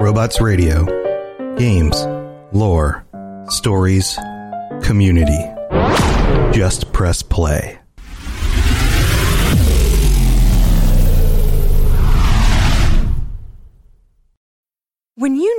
Robots Radio. Games, lore, stories, community. Just press play. When you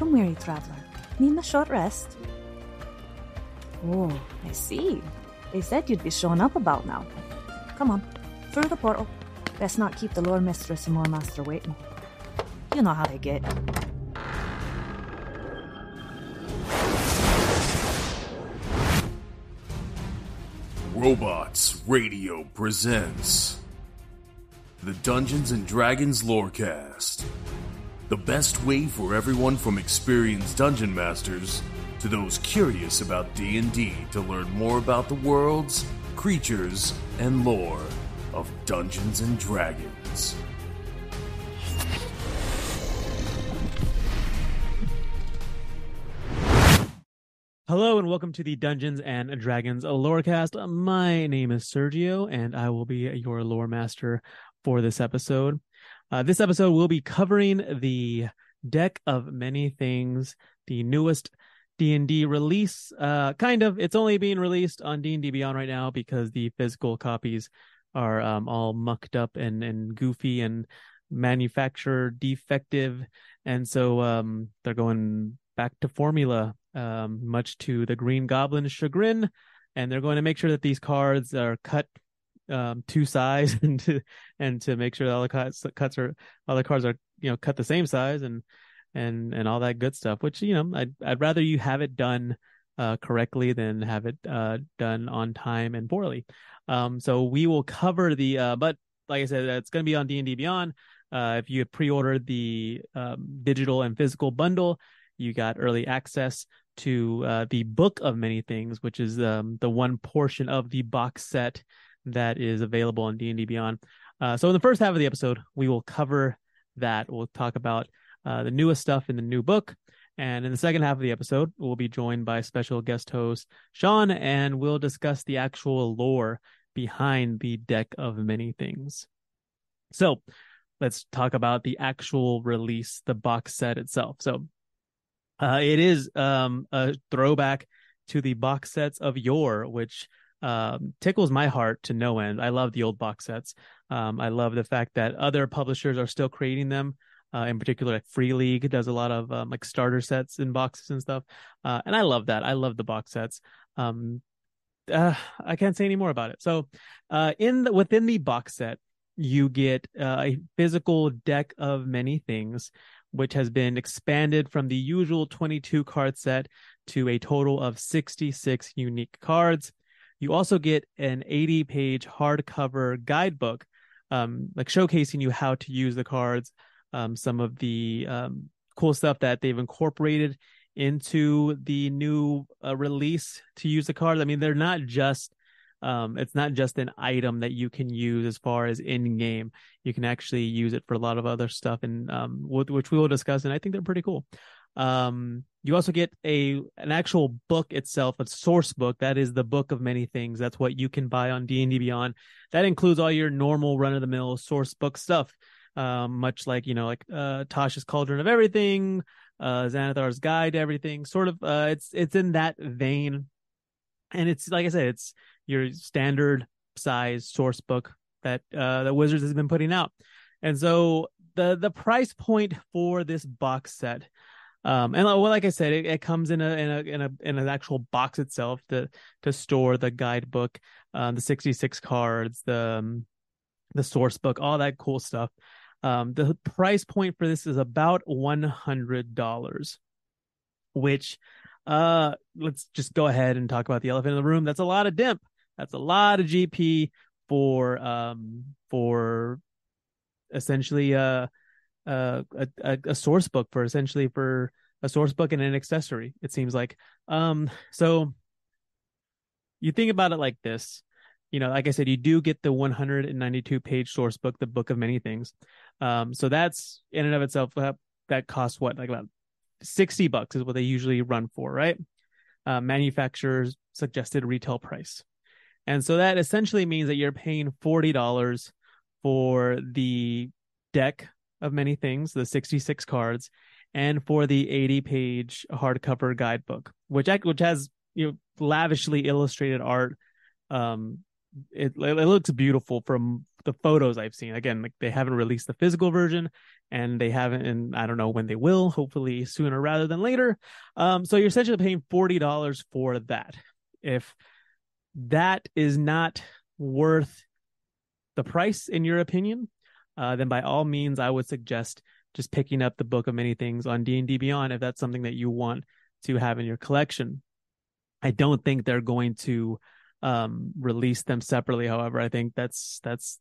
Welcome, weary traveler. Need a short rest? Oh, I see. They said you'd be showing up about now. Come on, through the portal. Best not keep the lore mistress and lore master waiting. You know how they get. Robots Radio presents the Dungeons and Dragons Lorecast. The best way for everyone from experienced dungeon masters to those curious about D&D to learn more about the worlds, creatures, and lore of Dungeons and Dragons. Hello and welcome to the Dungeons and Dragons Lorecast. My name is Sergio and I will be your lore master for this episode. Uh, this episode will be covering the deck of many things, the newest D&D release. Uh, kind of, it's only being released on D&D Beyond right now because the physical copies are um, all mucked up and, and goofy and manufacturer defective. And so um, they're going back to formula, um, much to the Green Goblin's chagrin. And they're going to make sure that these cards are cut um, to size and to and to make sure that all the cuts cuts are all the cards are you know cut the same size and and and all that good stuff. Which you know I'd I'd rather you have it done uh, correctly than have it uh, done on time and poorly. Um, so we will cover the uh, but like I said, it's going to be on D and D Beyond. Uh, if you pre-ordered the um, digital and physical bundle, you got early access to uh, the Book of Many Things, which is um, the one portion of the box set that is available on D&D Beyond. Uh, so in the first half of the episode, we will cover that. We'll talk about uh, the newest stuff in the new book. And in the second half of the episode, we'll be joined by special guest host Sean, and we'll discuss the actual lore behind the deck of many things. So let's talk about the actual release, the box set itself. So uh, it is um, a throwback to the box sets of yore, which um, tickles my heart to no end. I love the old box sets. Um, I love the fact that other publishers are still creating them. Uh, in particular, like Free League does a lot of um, like starter sets and boxes and stuff, uh, and I love that. I love the box sets. Um, uh, I can't say any more about it. So, uh, in the, within the box set, you get uh, a physical deck of many things, which has been expanded from the usual 22 card set to a total of 66 unique cards. You also get an 80 page hardcover guidebook, um, like showcasing you how to use the cards, um, some of the um, cool stuff that they've incorporated into the new uh, release to use the cards. I mean, they're not just um, it's not just an item that you can use as far as in game. You can actually use it for a lot of other stuff, and um, which we will discuss. And I think they're pretty cool. Um, you also get a an actual book itself, a source book that is the book of many things. That's what you can buy on D and D Beyond. That includes all your normal run of the mill source book stuff, um, much like you know, like uh, Tasha's Cauldron of Everything, uh, Xanathar's Guide to Everything. Sort of, uh, it's it's in that vein, and it's like I said, it's your standard size source book that uh, that Wizards has been putting out, and so the the price point for this box set Um, and well, like I said, it, it comes in a in a in a in an actual box itself to to store the guidebook, um, the sixty six cards, the um, the source book, all that cool stuff. Um, the price point for this is about one hundred dollars, which uh, let's just go ahead and talk about the elephant in the room. That's a lot of DIMP. That's a lot of GP for um for essentially uh uh, a, a source book for essentially for a source book and an accessory. It seems like. Um, so you think about it like this. You know, like I said, you do get the 192 page source book, the book of many things. Um, so that's in and of itself that, that costs what like about 60 bucks is what they usually run for, right? Uh, manufacturer's suggested retail price. And so that essentially means that you're paying $40 for the deck of many things, the 66 cards, and for the 80 page hardcover guidebook, which which has you know lavishly illustrated art. Um, it it looks beautiful from the photos I've seen. Again, like they haven't released the physical version, and they haven't, and I don't know when they will. Hopefully sooner rather than later. Um, so you're essentially paying forty dollars for that. If that is not worth the price, in your opinion, uh, then by all means, I would suggest just picking up the book of many things on D&D Beyond if that's something that you want to have in your collection. I don't think they're going to um, release them separately. However, I think that's that's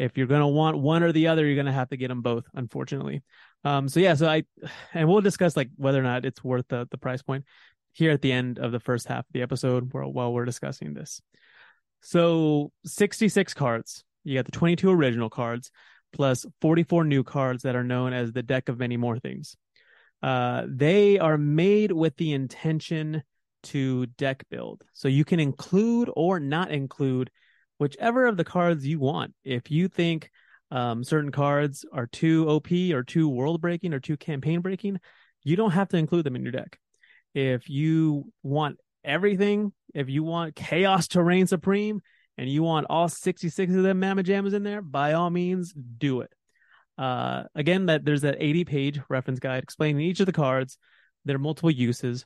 if you're going to want one or the other, you're going to have to get them both, unfortunately. Um, so yeah, so I and we'll discuss like whether or not it's worth the the price point here at the end of the first half of the episode while we're discussing this. So 66 cards. You got the 22 original cards plus 44 new cards that are known as the deck of many more things. Uh, they are made with the intention to deck build. So you can include or not include whichever of the cards you want. If you think um, certain cards are too OP or too world breaking or too campaign breaking, you don't have to include them in your deck. If you want everything, if you want chaos to reign supreme, and you want all 66 of them mamma jammas in there, by all means, do it. Uh, again, that there's that 80 page reference guide explaining each of the cards, their multiple uses.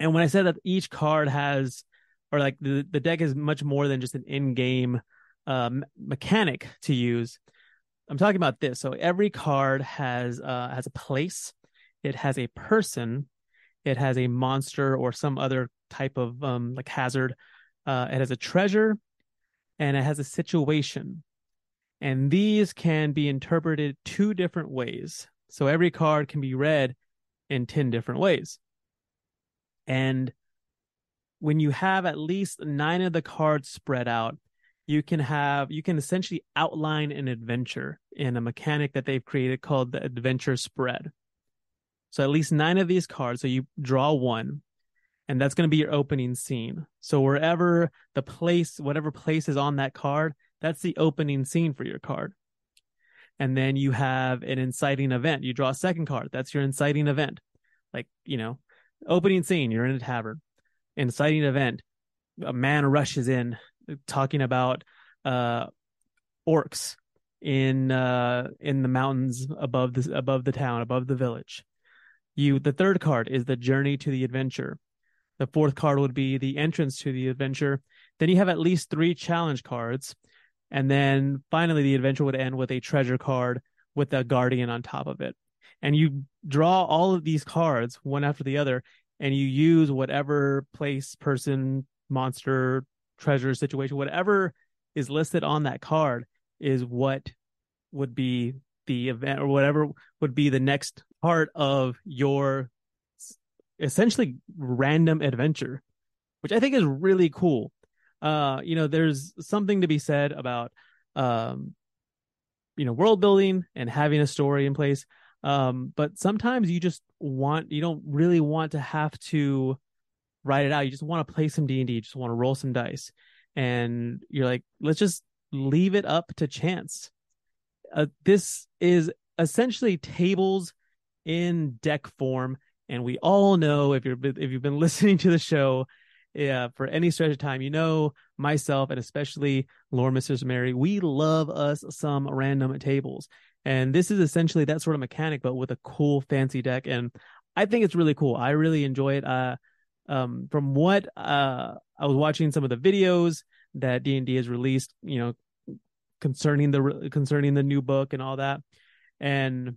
And when I said that each card has, or like the, the deck is much more than just an in game um, mechanic to use, I'm talking about this. So every card has uh, has a place, it has a person, it has a monster or some other type of um, like hazard uh, it has a treasure and it has a situation. And these can be interpreted two different ways. So every card can be read in 10 different ways. And when you have at least nine of the cards spread out, you can have, you can essentially outline an adventure in a mechanic that they've created called the adventure spread. So at least nine of these cards. So you draw one and that's going to be your opening scene. So wherever the place, whatever place is on that card, that's the opening scene for your card. And then you have an inciting event. You draw a second card. That's your inciting event. Like, you know, opening scene, you're in a tavern. Inciting event, a man rushes in talking about uh orcs in uh in the mountains above the above the town, above the village. You the third card is the journey to the adventure the fourth card would be the entrance to the adventure. Then you have at least three challenge cards. And then finally, the adventure would end with a treasure card with a guardian on top of it. And you draw all of these cards one after the other, and you use whatever place, person, monster, treasure, situation, whatever is listed on that card is what would be the event or whatever would be the next part of your essentially random adventure, which I think is really cool. Uh, you know, there's something to be said about, um, you know, world building and having a story in place. Um, but sometimes you just want, you don't really want to have to write it out. You just want to play some D and D, just want to roll some dice. And you're like, let's just leave it up to chance. Uh, this is essentially tables in deck form and we all know if you're if you've been listening to the show, yeah, for any stretch of time, you know myself and especially Lore Mistress Mary, we love us some random tables. And this is essentially that sort of mechanic, but with a cool fancy deck. And I think it's really cool. I really enjoy it. Uh, um, from what uh, I was watching some of the videos that D and D has released, you know, concerning the concerning the new book and all that, and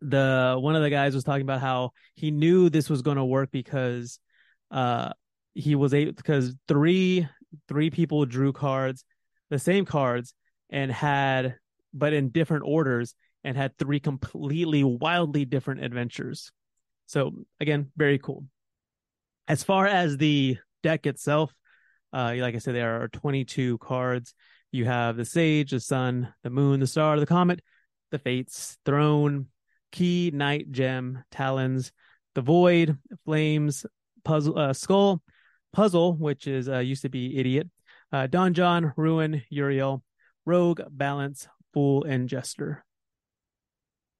the one of the guys was talking about how he knew this was going to work because uh he was able because three three people drew cards the same cards and had but in different orders and had three completely wildly different adventures. So again very cool. As far as the deck itself uh like i said there are 22 cards. You have the sage the sun the moon the star the comet the fates throne key Knight, gem talons the void flames puzzle uh, skull puzzle which is uh, used to be idiot uh, donjon ruin Euryale rogue balance fool and jester.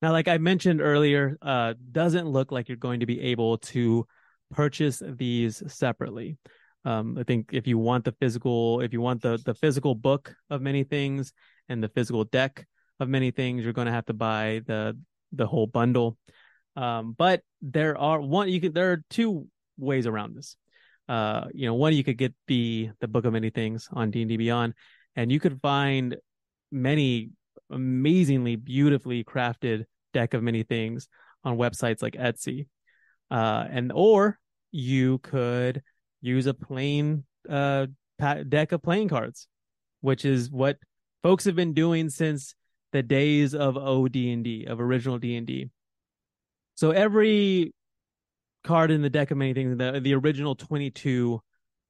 Now like i mentioned earlier uh doesn't look like you're going to be able to purchase these separately. Um i think if you want the physical if you want the the physical book of many things and the physical deck of many things you're going to have to buy the the whole bundle. Um, but there are one you can there are two ways around this. Uh, you know, one you could get the the Book of Many Things on D and D Beyond, and you could find many amazingly beautifully crafted deck of many things on websites like Etsy. Uh, and or you could use a plain uh deck of playing cards, which is what folks have been doing since the days of OD&D, of original D&D. So every card in the deck of many things, the, the original 22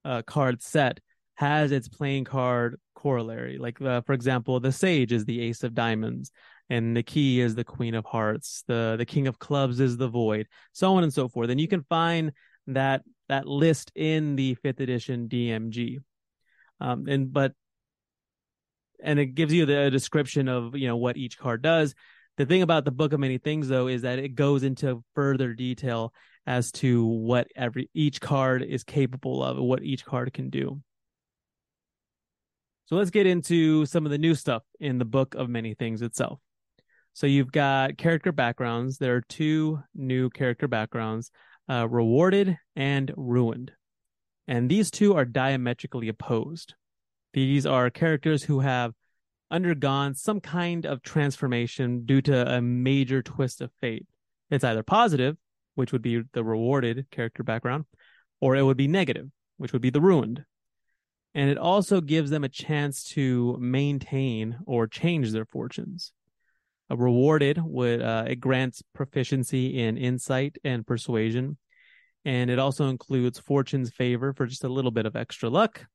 uh, card set has its playing card corollary. Like, uh, for example, the Sage is the Ace of Diamonds, and the Key is the Queen of Hearts. The the King of Clubs is the Void, so on and so forth. And you can find that that list in the fifth edition DMG. Um, and but and it gives you the description of you know what each card does. The thing about the Book of Many Things though is that it goes into further detail as to what every each card is capable of, what each card can do. So let's get into some of the new stuff in the Book of Many Things itself. So you've got character backgrounds. There are two new character backgrounds, uh, rewarded and ruined. And these two are diametrically opposed. These are characters who have undergone some kind of transformation due to a major twist of fate. It's either positive, which would be the rewarded character background, or it would be negative, which would be the ruined. And it also gives them a chance to maintain or change their fortunes. A rewarded would uh, it grants proficiency in insight and persuasion, and it also includes fortune's favor for just a little bit of extra luck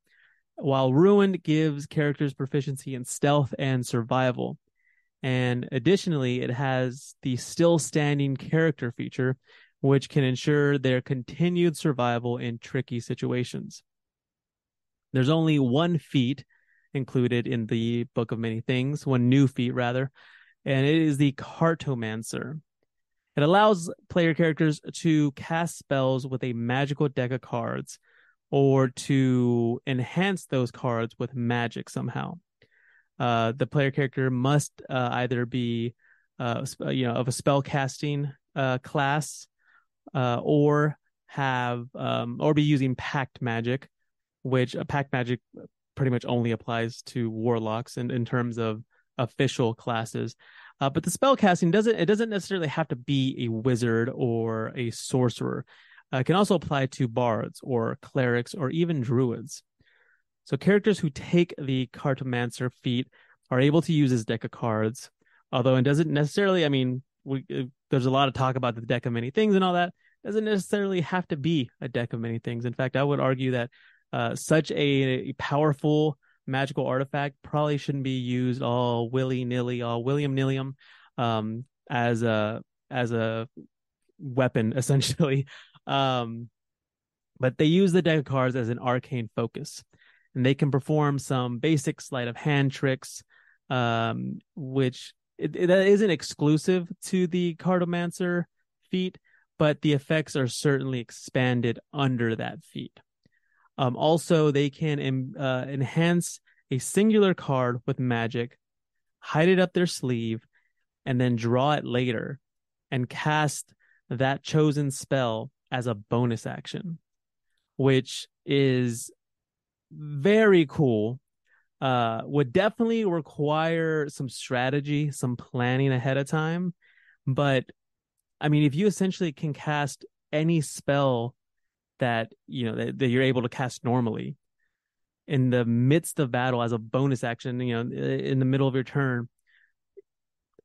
while Ruined gives characters proficiency in stealth and survival. And additionally, it has the still standing character feature, which can ensure their continued survival in tricky situations. There's only one feat included in the Book of Many Things, one new feat rather, and it is the Cartomancer. It allows player characters to cast spells with a magical deck of cards or to enhance those cards with magic somehow. Uh, the player character must uh, either be, uh, uh you know, of a spell casting uh, class, uh, or have, um, or be using pact magic, which pact magic pretty much only applies to warlocks in, in terms of official classes. But the spell casting doesn't it doesn't necessarily have to be a wizard or a sorcerer uh, can also apply to bards or clerics or even druids. So characters who take the Cartomancer feat are able to use this deck of cards, although it doesn't necessarily. I mean, we, uh, there's a lot of talk about the deck of many things and all that. Doesn't necessarily have to be a deck of many things. In fact, I would argue that uh, such a, a, powerful magical artifact probably shouldn't be used all willy nilly, all William Nillium, um, as a as a weapon essentially. Um, but they use the deck of cards as an arcane focus, and they can perform some basic sleight of hand tricks, um, which it, it isn't exclusive to the cartomancer feat, but the effects are certainly expanded under that feat. Um, also, they can uh, enhance a singular card with magic, hide it up their sleeve, and then draw it later and cast that chosen spell as a bonus action, which is very cool. Uh, would definitely require some strategy, some planning ahead of time. But I mean, if you essentially can cast any spell that you know that, that you're able to cast normally in the midst of battle as a bonus action, you know, in the middle of your turn,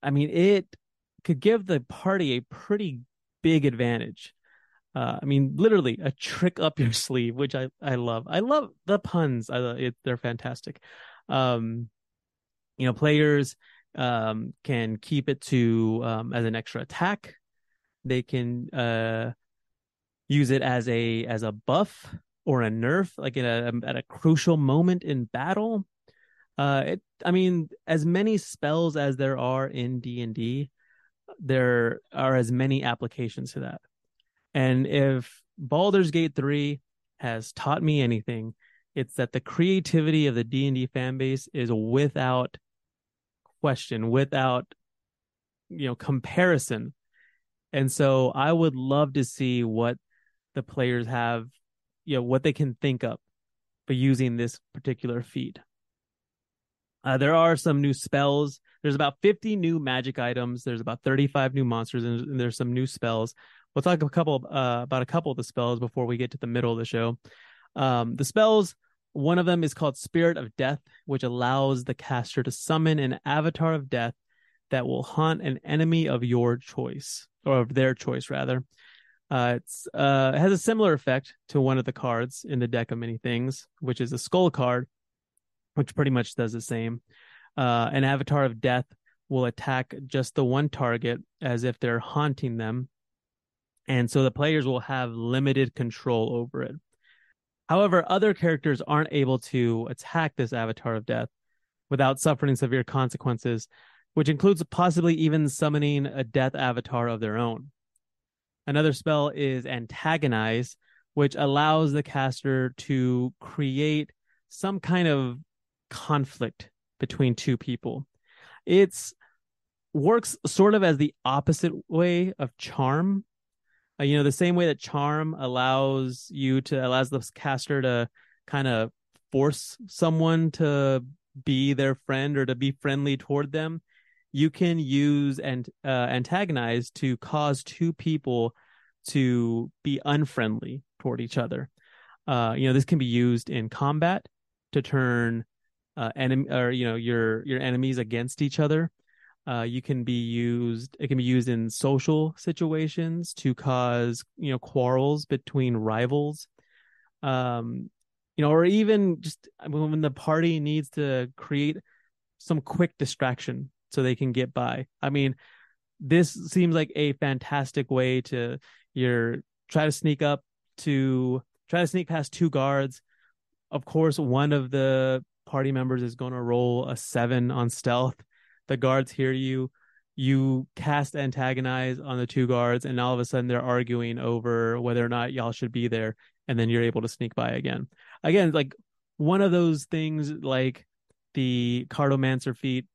I mean, it could give the party a pretty big advantage. Uh, I mean, literally a trick up your sleeve, which I, I love. I love the puns. I it, they're fantastic. Um, you know, players um, can keep it to um, as an extra attack. They can uh, use it as a as a buff or a nerf, like in a at a crucial moment in battle. Uh, it, I mean, as many spells as there are in D and D, there are as many applications to that. And if Baldur's Gate 3 has taught me anything, it's that the creativity of the D&D fan base is without question, without you know comparison. And so I would love to see what the players have, you know, what they can think up by using this particular feat. Uh, there are some new spells. There's about 50 new magic items. There's about 35 new monsters, and there's some new spells. We'll talk a couple uh, about a couple of the spells before we get to the middle of the show. Um, the spells, one of them is called Spirit of Death, which allows the caster to summon an avatar of death that will haunt an enemy of your choice or of their choice rather. Uh, it's uh, it has a similar effect to one of the cards in the deck of many things, which is a skull card, which pretty much does the same. Uh, an avatar of death will attack just the one target as if they're haunting them and so the players will have limited control over it. However, other characters aren't able to attack this avatar of death without suffering severe consequences, which includes possibly even summoning a death avatar of their own. Another spell is antagonize, which allows the caster to create some kind of conflict between two people. It's works sort of as the opposite way of charm uh, you know the same way that charm allows you to allows the caster to kind of force someone to be their friend or to be friendly toward them you can use and uh, antagonize to cause two people to be unfriendly toward each other. Uh, you know this can be used in combat to turn uh, enemy or you know your your enemies against each other uh, you can be used. It can be used in social situations to cause you know quarrels between rivals, um, you know, or even just when the party needs to create some quick distraction so they can get by. I mean, this seems like a fantastic way to your try to sneak up to try to sneak past two guards. Of course, one of the party members is going to roll a seven on stealth the guards hear you you cast antagonize on the two guards and all of a sudden they're arguing over whether or not y'all should be there and then you're able to sneak by again. Again like one of those things like the cartomancer feat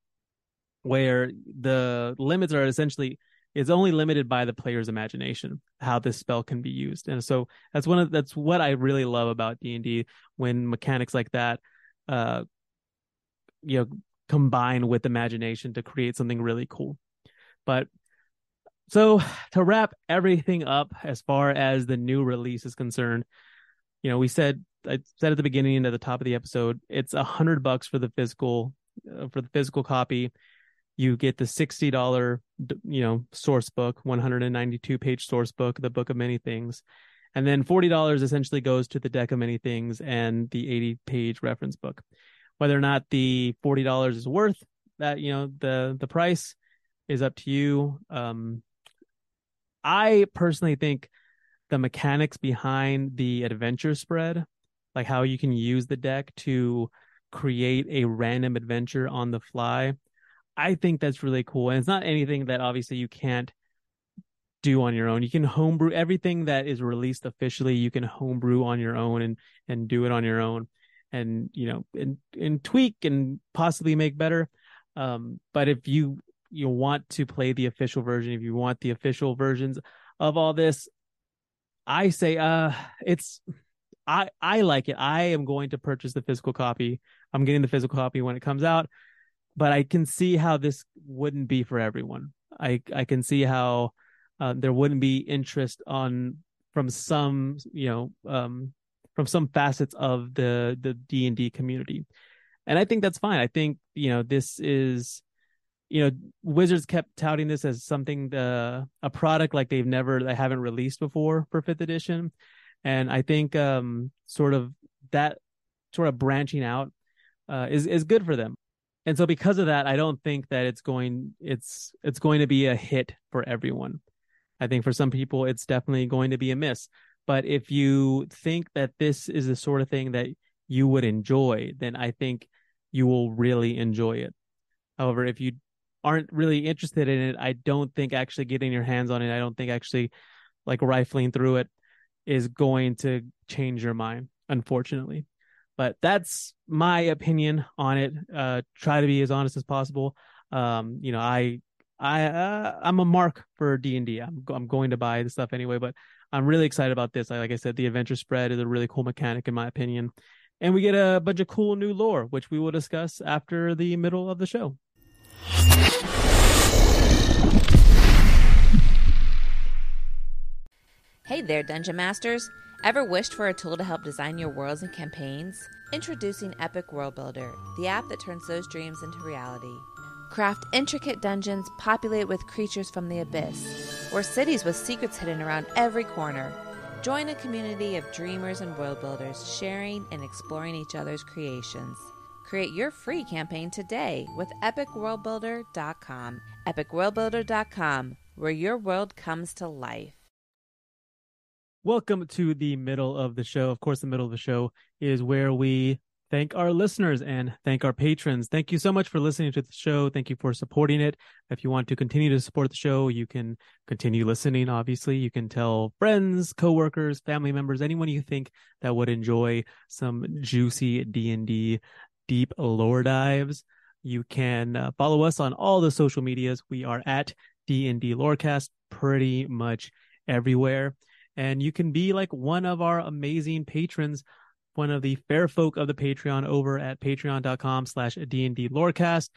where the limits are essentially it's only limited by the player's imagination how this spell can be used. And so that's one of that's what i really love about d&d when mechanics like that uh you know combine with imagination to create something really cool. But so to wrap everything up as far as the new release is concerned, you know, we said I said at the beginning and at the top of the episode, it's a hundred bucks for the physical uh, for the physical copy. You get the sixty dollar, you know, source book, one hundred and ninety two page source book, the book of many things, and then forty dollars essentially goes to the deck of many things and the eighty page reference book whether or not the forty dollars is worth that, you know, the the price is up to you. Um, I personally think the mechanics behind the adventure spread, like how you can use the deck to create a random adventure on the fly, I think that's really cool. And it's not anything that obviously you can't do on your own. You can homebrew everything that is released officially. You can homebrew on your own and and do it on your own and you know and and tweak and possibly make better um but if you you want to play the official version if you want the official versions of all this, I say uh it's I I like it. I am going to purchase the physical copy. I'm getting the physical copy when it comes out, but I can see how this wouldn't be for everyone. I I can see how uh, there wouldn't be interest on from some you know um from some facets of the the D and D community, and I think that's fine. I think you know this is you know wizards kept touting this as something the a product like they've never they haven't released before for fifth edition. And i think um sort of that sort of branching out uh is is good for them. And so because of that i don't think that it's going it's it's going to be a hit for everyone. I think for some people it's definitely going to be a miss but if you think that this is the sort of thing that you would enjoy then i think you will really enjoy it however if you aren't really interested in it, I don't think actually getting your hands on it, I don't think actually like rifling through it is going to change your mind, unfortunately. But that's my opinion on it. Uh, try to be as honest as possible. Um, you know, I, I, uh, I'm a mark for D and D. I'm, I'm going to buy the stuff anyway, but I'm really excited about this. Like I said, the adventure spread is a really cool mechanic in my opinion, and we get a bunch of cool new lore, which we will discuss after the middle of the show. Hey there, Dungeon Masters! Ever wished for a tool to help design your worlds and campaigns? Introducing Epic World Builder, the app that turns those dreams into reality. Craft intricate dungeons populated with creatures from the abyss, or cities with secrets hidden around every corner. Join a community of dreamers and world builders sharing and exploring each other's creations. Create your free campaign today with epicworldbuilder.com. Epicworldbuilder.com, where your world comes to life. Welcome to the middle of the show. Of course, the middle of the show is where we thank our listeners and thank our patrons. Thank you so much for listening to the show. Thank you for supporting it. If you want to continue to support the show, you can continue listening. Obviously, you can tell friends, coworkers, family members, anyone you think that would enjoy some juicy D&D deep lore dives. You can uh, follow us on all the social medias. We are at D&D Lorecast pretty much everywhere and you can be like one of our amazing patrons one of the fair folk of the patreon over at patreon.com slash d&d lorecast.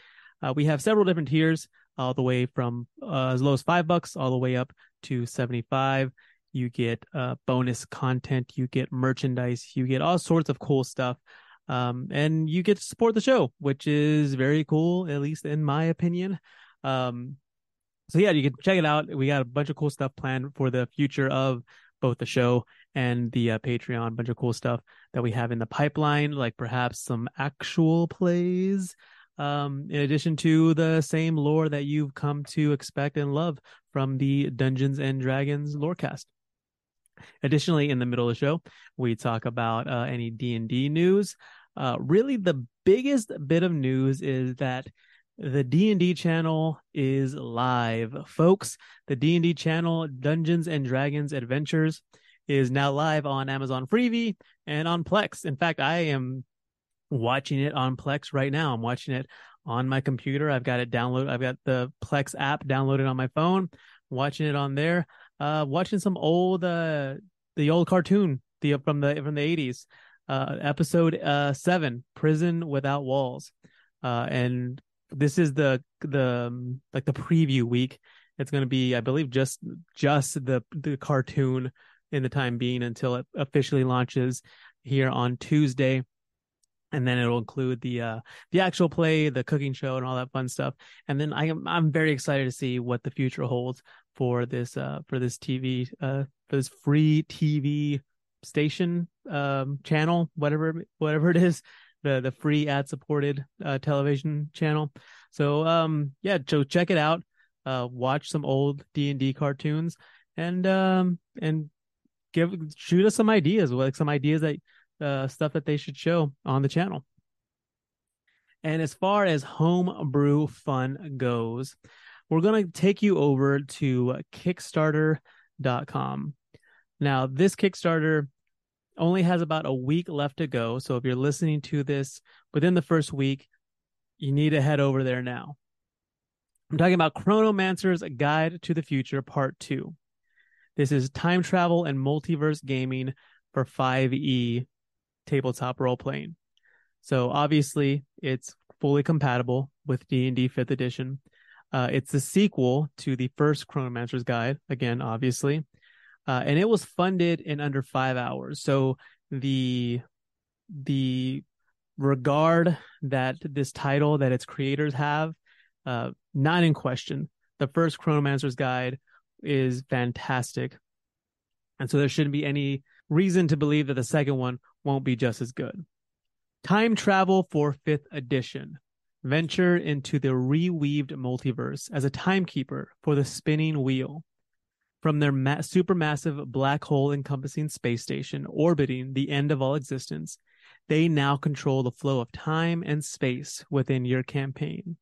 Uh, we have several different tiers all the way from uh, as low as five bucks all the way up to 75 you get uh, bonus content you get merchandise you get all sorts of cool stuff. Um, and you get to support the show which is very cool at least in my opinion. Um, so yeah you can check it out. We got a bunch of cool stuff planned for the future of both the show and the uh, Patreon. Bunch of cool stuff that we have in the pipeline, like perhaps some actual plays. Um, in addition to the same lore that you've come to expect and love from the Dungeons and Dragons lorecast. Additionally, in the middle of the show, we talk about uh, any D and D news. Uh, really, the biggest bit of news is that the D&D channel is live. Folks, the D&D channel Dungeons and Dragons Adventures is now live on Amazon Freevee and on Plex. In fact, I am watching it on Plex right now. I'm watching it on my computer. I've got it downloaded. I've got the Plex app downloaded on my phone, watching it on there. Uh, watching some old, uh, the old cartoon, the from the from the 80s, uh, episode uh seven, Prison Without Walls. Uh, and this is the the um, like the preview week. It's going to be, I believe, just just the the cartoon in the time being until it officially launches here on Tuesday, and then it'll include the uh the actual play, the cooking show, and all that fun stuff. And then I am I'm very excited to see what the future holds for this uh for this TV uh for this free TV station um channel whatever whatever it is the the free ad supported uh, television channel. So um yeah, so check it out. Uh, watch some old D and D cartoons and um and give shoot us some ideas, like some ideas that uh stuff that they should show on the channel. And as far as homebrew fun goes, we're going to take you over to Kickstarter.com. Now, this Kickstarter only has about a week left to go. So if you're listening to this within the first week, you need to head over there now. I'm talking about Chronomancer's Guide to the Future Part 2. This is time travel and multiverse gaming for 5e tabletop role playing. So obviously, it's fully compatible with D&D 5th edition. Uh, it's a sequel to the first Chronomancer's Guide, again, obviously. Uh, and it was funded in under five hours. So the the regard that this title that its creators have, uh, not in question. The first Chronomancer's Guide is fantastic, and so there shouldn't be any reason to believe that the second one won't be just as good. Time travel for fifth edition. Venture into the reweaved multiverse as a timekeeper for the spinning wheel. From their ma- supermassive black hole encompassing space station orbiting the end of all existence, they now control the flow of time and space within your campaign.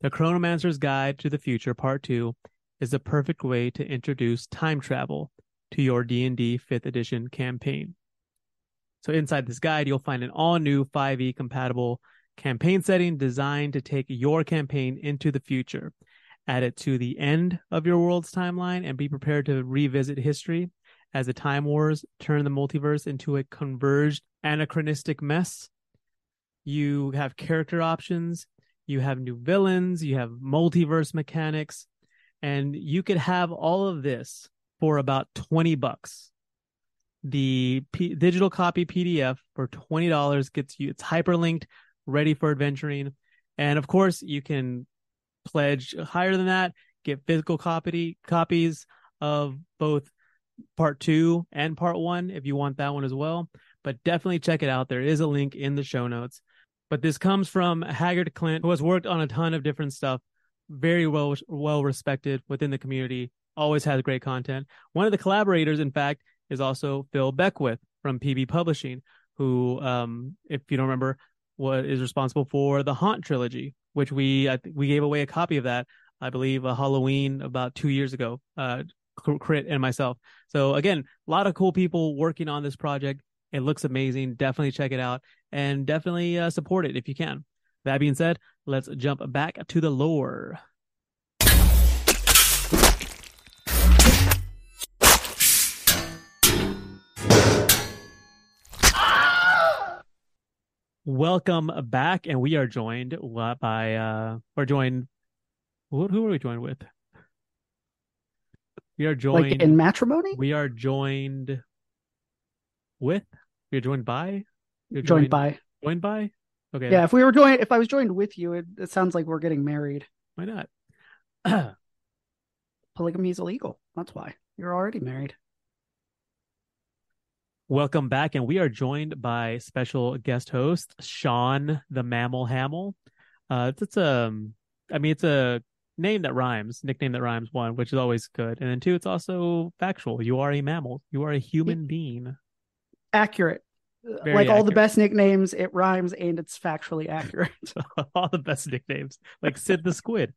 The Chronomancer's Guide to the Future Part 2 is the perfect way to introduce time travel to your D&D 5th edition campaign. So inside this guide, you'll find an all new 5e compatible campaign setting designed to take your campaign into the future. Add it to the end of your world's timeline and be prepared to revisit history as the Time Wars turn the multiverse into a converged anachronistic mess. You have character options, you have new villains, you have multiverse mechanics, and you could have all of this for about 20 bucks. The P- digital copy PDF for $20 gets you, it's hyperlinked, ready for adventuring. And of course, you can pledge higher than that, get physical copy copies of both part two and part one if you want that one as well. But definitely check it out. There is a link in the show notes. But this comes from Haggard Clint, who has worked on a ton of different stuff, very well well respected within the community always has great content. One of the collaborators, in fact, is also Phil Beckwith from PB Publishing, who, um, if you don't remember, what is responsible for the Haunt trilogy, which we I th- we gave away a copy of that, I believe, a Halloween about two years ago. Uh, Crit and myself. So again, a lot of cool people working on this project. It looks amazing. Definitely check it out and definitely uh, support it if you can. That being said, let's jump back to the lore. Welcome back, and we are joined by uh we're joined who, who are we joined with? We are joined like in matrimony. We are joined with. We are joined by. You're joined, joined by. Joined by. Okay. Yeah, if we were joined, if I was joined with you, it, it sounds like we're getting married. Why not? Polygamy is illegal. That's why you're already married. Welcome back, and we are joined by special guest host Sean the Mammal Hamel. Uh, it's, it's a, um, mean, it's a name that rhymes, nickname that rhymes. One, which is always good, and then two, it's also factual. You are a mammal. You are a human being. Accurate. Very like accurate. all the best nicknames, it rhymes and it's factually accurate. all the best nicknames, like Sid the Squid.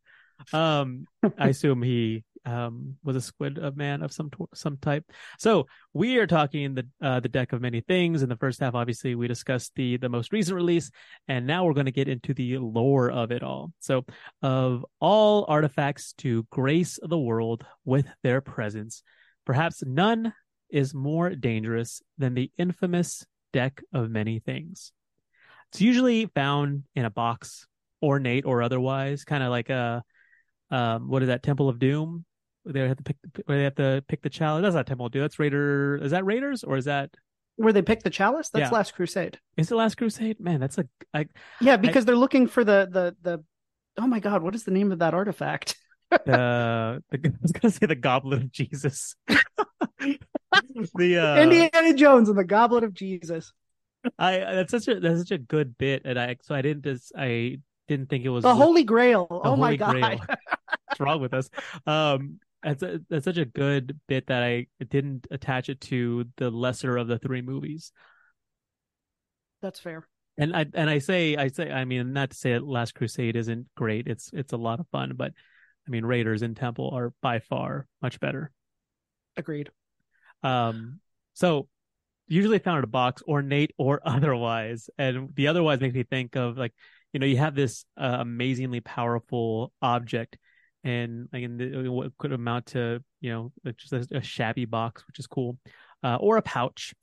Um, I assume he um, was a squid of man of some some type. So we are talking the uh, the deck of many things. In the first half, obviously, we discussed the the most recent release, and now we're going to get into the lore of it all. So, of all artifacts to grace the world with their presence, perhaps none is more dangerous than the infamous deck of many things. It's usually found in a box, ornate or otherwise, kind of like a um, what is that Temple of Doom they have to pick where they have to pick the chalice. That's not Temple of Doom. That's Raider. Is that Raiders or is that where they pick the chalice? That's yeah. Last Crusade. Is it Last Crusade? Man, that's a I, yeah because I, they're looking for the the the. Oh my God, what is the name of that artifact? the, the I was gonna say the Goblet of Jesus. the uh, Indiana Jones and the Goblet of Jesus. I that's such a that's such a good bit, and I so I didn't just I didn't think it was the Holy Grail. oh my God, what's wrong with us? Um, that's a, that's such a good bit that I didn't attach it to the lesser of the three movies. That's fair. And I and I say I say I mean not to say that Last Crusade isn't great. It's it's a lot of fun, but I mean Raiders and Temple are by far much better. Agreed. Um. So usually found in a box, ornate or otherwise, and the otherwise makes me think of like you know you have this uh, amazingly powerful object and like in the, what could amount to you know just a, a shabby box, which is cool, uh, or a pouch.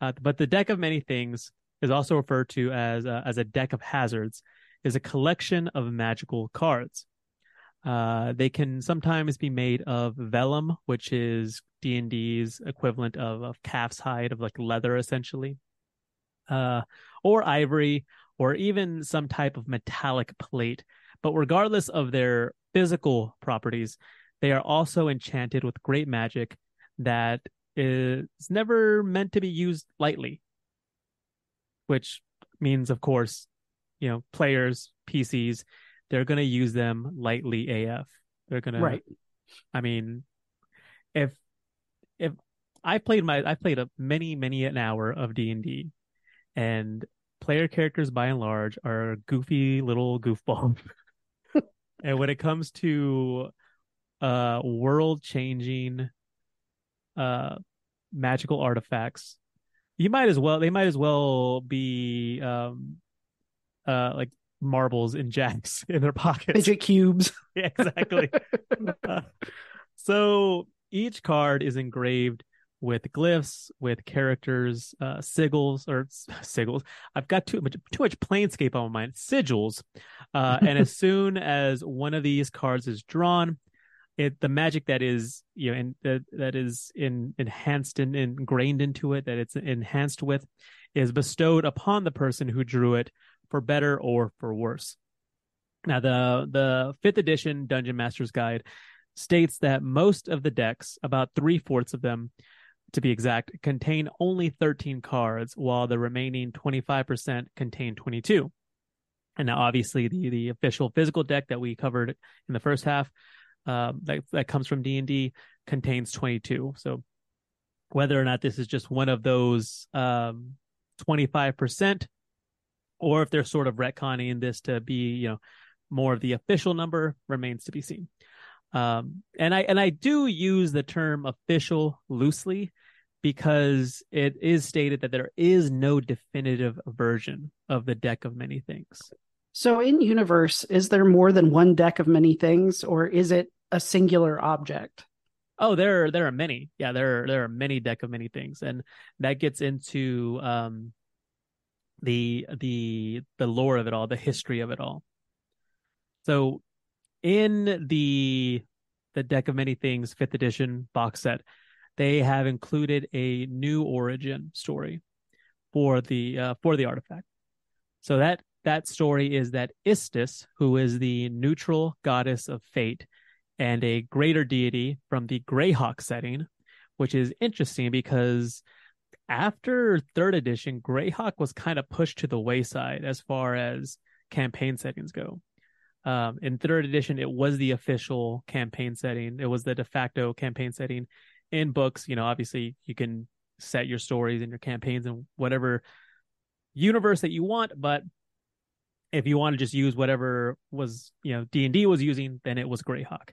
Uh, but the deck of many things is also referred to as uh, as a deck of hazards, is a collection of magical cards. Uh, they can sometimes be made of vellum, which is D and D's equivalent of, of calf's hide, of like leather, essentially, uh, or ivory, or even some type of metallic plate. But regardless of their physical properties, they are also enchanted with great magic that is never meant to be used lightly. Which means, of course, you know, players, PCs, they're going to use them lightly AF. They're going to, right. I mean, if, if I played my, I played a many, many an hour of D and D and player characters by and large are goofy little goofballs. and when it comes to, uh, world changing, uh, magical artifacts, you might as well, they might as well be, um, uh, like marbles and jacks in their pockets. Fidget cubes. yeah, exactly. uh, so each card is engraved with glyphs, with characters, uh, sigils or sigils. I've got too much too much planescape on my mind. Sigils, uh, and as soon as one of these cards is drawn, it the magic that is you know in, that that is in enhanced and ingrained into it, that it's enhanced with, is bestowed upon the person who drew it for better or for worse. Now, the the fifth edition Dungeon Master's Guide states that most of the decks, about three fourths of them, to be exact, contain only 13 cards, while the remaining 25% contain 22. And now, obviously, the the official physical deck that we covered in the first half, um, that that comes from D and D, contains 22. So, whether or not this is just one of those um, 25% or if they're sort of retconning this to be, you know, more of the official number remains to be seen. Um, and I and I do use the term official loosely because it is stated that there is no definitive version of the deck of many things. So in universe, is there more than one deck of many things, or is it a singular object? Oh, there are, there are many. Yeah, there are, there are many deck of many things, and that gets into um, the the the lore of it all, the history of it all. So in the the deck of many things fifth edition box set, they have included a new origin story for the uh, for the artifact. So that that story is that Istus, who is the neutral goddess of fate and a greater deity from the Greyhawk setting, which is interesting because after third edition, Greyhawk was kind of pushed to the wayside as far as campaign settings go. Um, in third edition, it was the official campaign setting. It was the de facto campaign setting in books. You know, obviously you can set your stories and your campaigns and whatever universe that you want, but if you want to just use whatever was, you know, D and D was using, then it was Greyhawk.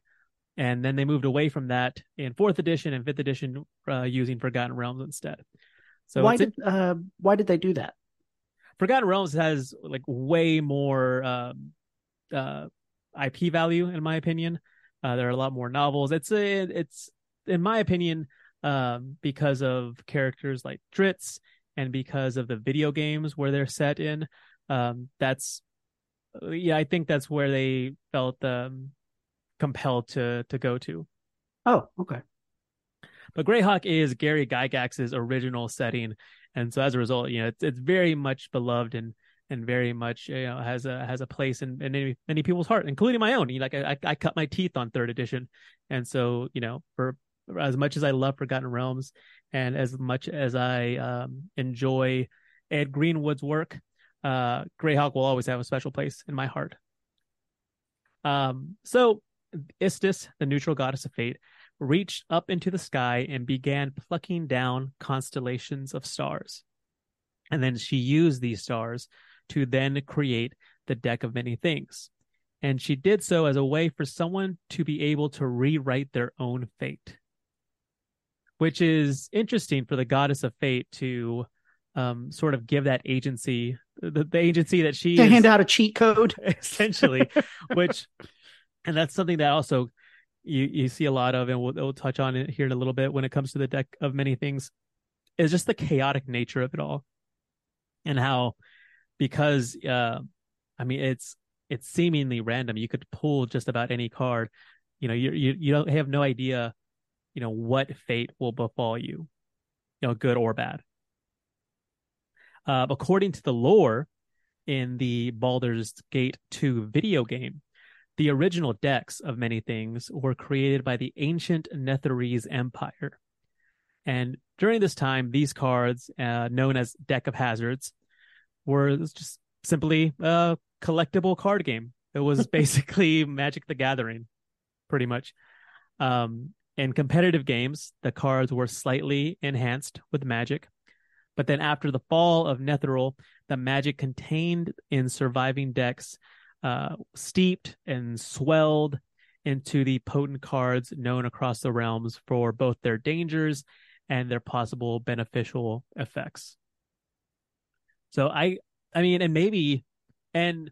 And then they moved away from that in fourth edition and fifth edition, uh, using Forgotten Realms instead. So why did uh, why did they do that? Forgotten Realms has like way more um, uh, IP value, in my opinion. Uh, there are a lot more novels. It's a, it's in my opinion um, because of characters like Drizzt and because of the video games where they're set in. Um, that's yeah, I think that's where they felt um, compelled to to go to. Oh, okay. But Greyhawk is Gary Gygax's original setting, and so as a result, you know, it's it's very much beloved and and very much you know has a has a place in, in many, many people's heart, including my own. You know, like I, I cut my teeth on third edition, and so you know, for as much as I love Forgotten Realms, and as much as I um, enjoy Ed Greenwood's work, uh, Greyhawk will always have a special place in my heart. Um, so Istus, the neutral goddess of fate, reached up into the sky and began plucking down constellations of stars. And then she used these stars to then create the deck of many things. And she did so as a way for someone to be able to rewrite their own fate, which is interesting for the goddess of fate to um, sort of give that agency, the, the agency that she to is, hand out a cheat code, essentially, which and that's something that also you you see a lot of, and we'll, we'll touch on it here in a little bit when it comes to the deck of many things, is just the chaotic nature of it all, and how because uh, I mean it's it's seemingly random. You could pull just about any card. You know, you you you don't have no idea, you know, what fate will befall you, you know, good or bad. Uh, according to the lore in the Baldur's Gate 2 video game, the original decks of many things were created by the ancient Netherese Empire. And during this time, these cards, uh, known as Deck of Hazards, were just simply a collectible card game. It was basically Magic the Gathering, pretty much. Um, in competitive games, the cards were slightly enhanced with magic. But then after the fall of Netheril, the magic contained in surviving decks uh, steeped and swelled into the potent cards known across the realms for both their dangers and their possible beneficial effects. So I I mean and maybe and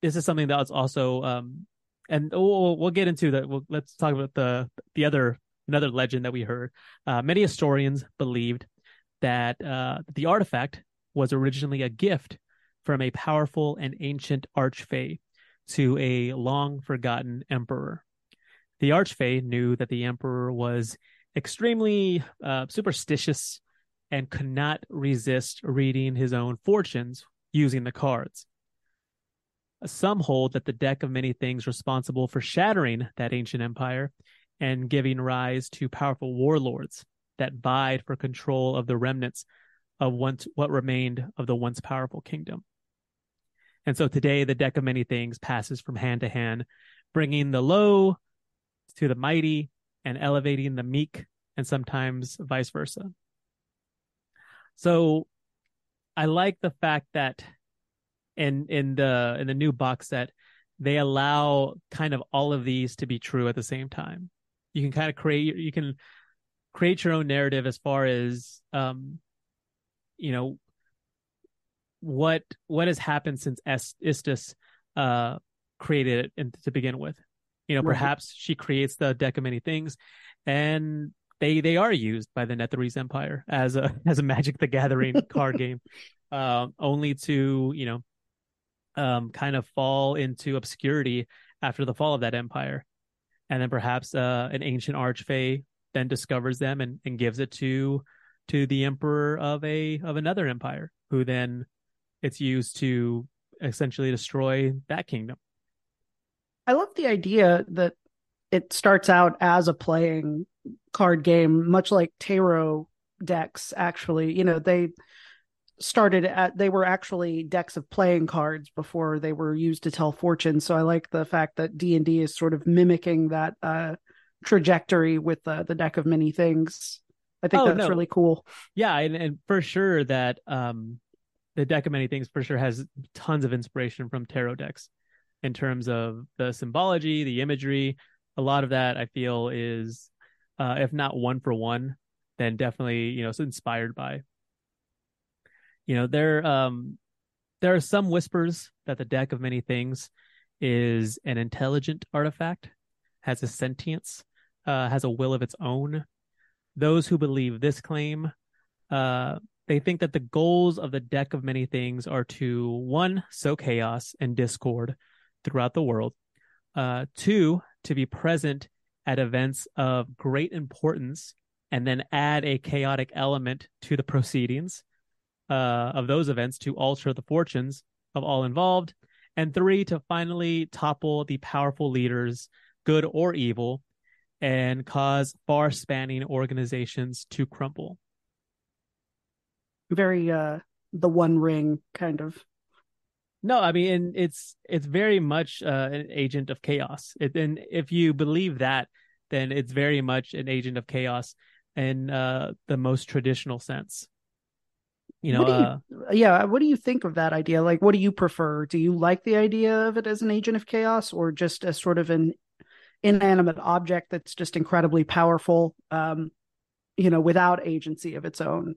this is something that's also um and we'll, we'll get into that we'll, let's talk about the the other another legend that we heard uh, many historians believed that uh, the artifact was originally a gift from a powerful and ancient archfey to a long forgotten emperor. The archfey knew that the emperor was extremely uh, superstitious and could not resist reading his own fortunes using the cards. Some hold that the deck of many things responsible for shattering that ancient empire and giving rise to powerful warlords that vied for control of the remnants of once what remained of the once powerful kingdom. And so today, the deck of many things passes from hand to hand, bringing the low to the mighty and elevating the meek, and sometimes vice versa. So I like the fact that in in the in the new box set they allow kind of all of these to be true at the same time. You can kind of create you can create your own narrative as far as um you know what what has happened since Istus uh created it in, to begin with. You know, right. perhaps she creates the deck of many things, and they they are used by the Netherese Empire as a as a Magic the Gathering card game, um, only to you know, um, kind of fall into obscurity after the fall of that empire, and then perhaps uh, an ancient archfey then discovers them and, and gives it to to the emperor of a of another empire, who then it's used to essentially destroy that kingdom. I love the idea that it starts out as a playing card game, much like tarot decks. Actually, you know, they started at they were actually decks of playing cards before they were used to tell fortunes. So I like the fact that D and D is sort of mimicking that uh, trajectory with uh, the deck of many things. I think oh, that's no. really cool. Yeah, and, and for sure that um, the deck of many things for sure has tons of inspiration from tarot decks in terms of the symbology, the imagery. A lot of that I feel is, uh, if not one for one, then definitely you know it's inspired by. You know there um there are some whispers that the deck of many things is an intelligent artifact, has a sentience, uh, has a will of its own. Those who believe this claim uh, they think that the goals of the deck of many things are to one, sow chaos and discord throughout the world, uh, two, to be present at events of great importance and then add a chaotic element to the proceedings uh, of those events to alter the fortunes of all involved, and three, to finally topple the powerful leaders, good or evil, and cause far spanning organizations to crumble very uh the one ring kind of. No i mean and it's it's very much uh, an agent of chaos. It, and if you believe that then it's very much an agent of chaos in uh the most traditional sense. You know you, uh, yeah what do you think of that idea? Like what do you prefer? Do you like the idea of it as an agent of chaos or just as sort of an inanimate object that's just incredibly powerful um you know without agency of its own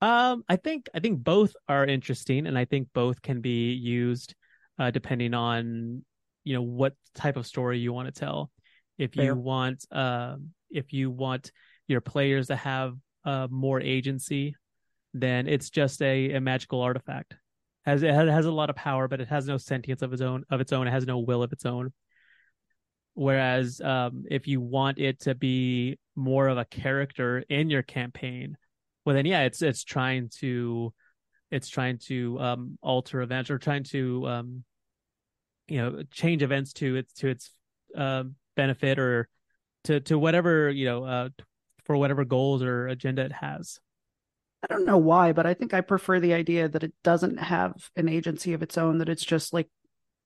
um, I think I think both are interesting, and I think both can be used uh, depending on you know what type of story you want to tell. If you want, uh, if you want your players to have uh, more agency, then it's just a, a magical artifact. Has it has, it has a lot of power, but it has no sentience of its own. Of its own, it has no will of its own. Whereas, um, if you want it to be more of a character in your campaign, well, then yeah, it's it's trying to it's trying to um, alter events or trying to um, you know change events to its to its uh, benefit or to to whatever you know uh, for whatever goals or agenda it has. I don't know why, but I think I prefer the idea that it doesn't have an agency of its own, that it's just like